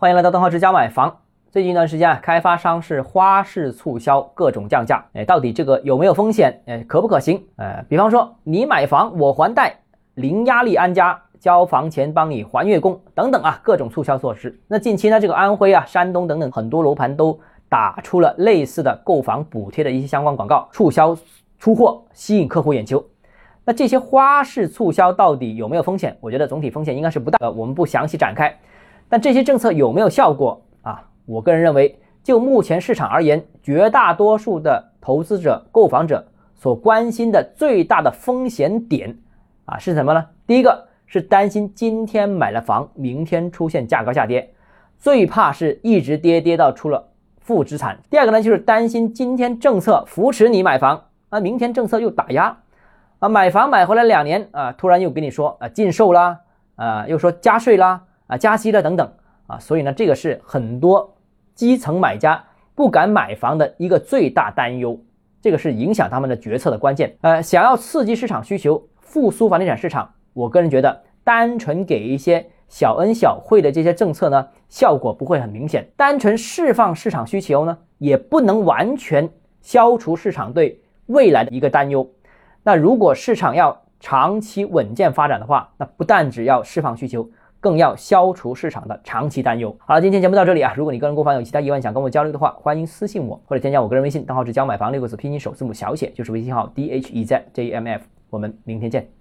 欢迎来到邓浩之家买房。最近一段时间啊，开发商是花式促销，各种降价，哎，到底这个有没有风险？哎，可不可行？呃，比方说你买房我还贷，零压力安家，交房前帮你还月供等等啊，各种促销措施。那近期呢，这个安徽啊、山东等等很多楼盘都打出了类似的购房补贴的一些相关广告，促销出货，吸引客户眼球。那这些花式促销到底有没有风险？我觉得总体风险应该是不大。呃，我们不详细展开。但这些政策有没有效果啊？我个人认为，就目前市场而言，绝大多数的投资者、购房者所关心的最大的风险点啊是什么呢？第一个是担心今天买了房，明天出现价格下跌，最怕是一直跌跌到出了负资产。第二个呢，就是担心今天政策扶持你买房，那明天政策又打压啊，买房买回来两年啊，突然又跟你说啊禁售啦，啊又说加税啦。啊，加息了等等啊，所以呢，这个是很多基层买家不敢买房的一个最大担忧，这个是影响他们的决策的关键。呃，想要刺激市场需求，复苏房地产市场，我个人觉得，单纯给一些小恩小惠的这些政策呢，效果不会很明显。单纯释放市场需求呢，也不能完全消除市场对未来的一个担忧。那如果市场要长期稳健发展的话，那不但只要释放需求。更要消除市场的长期担忧。好了，今天节目到这里啊。如果你个人购房有其他疑问想跟我交流的话，欢迎私信我或者添加我个人微信，账号是教买房六个字拼音首字母小写，就是微信号 d h e z j m f。我们明天见。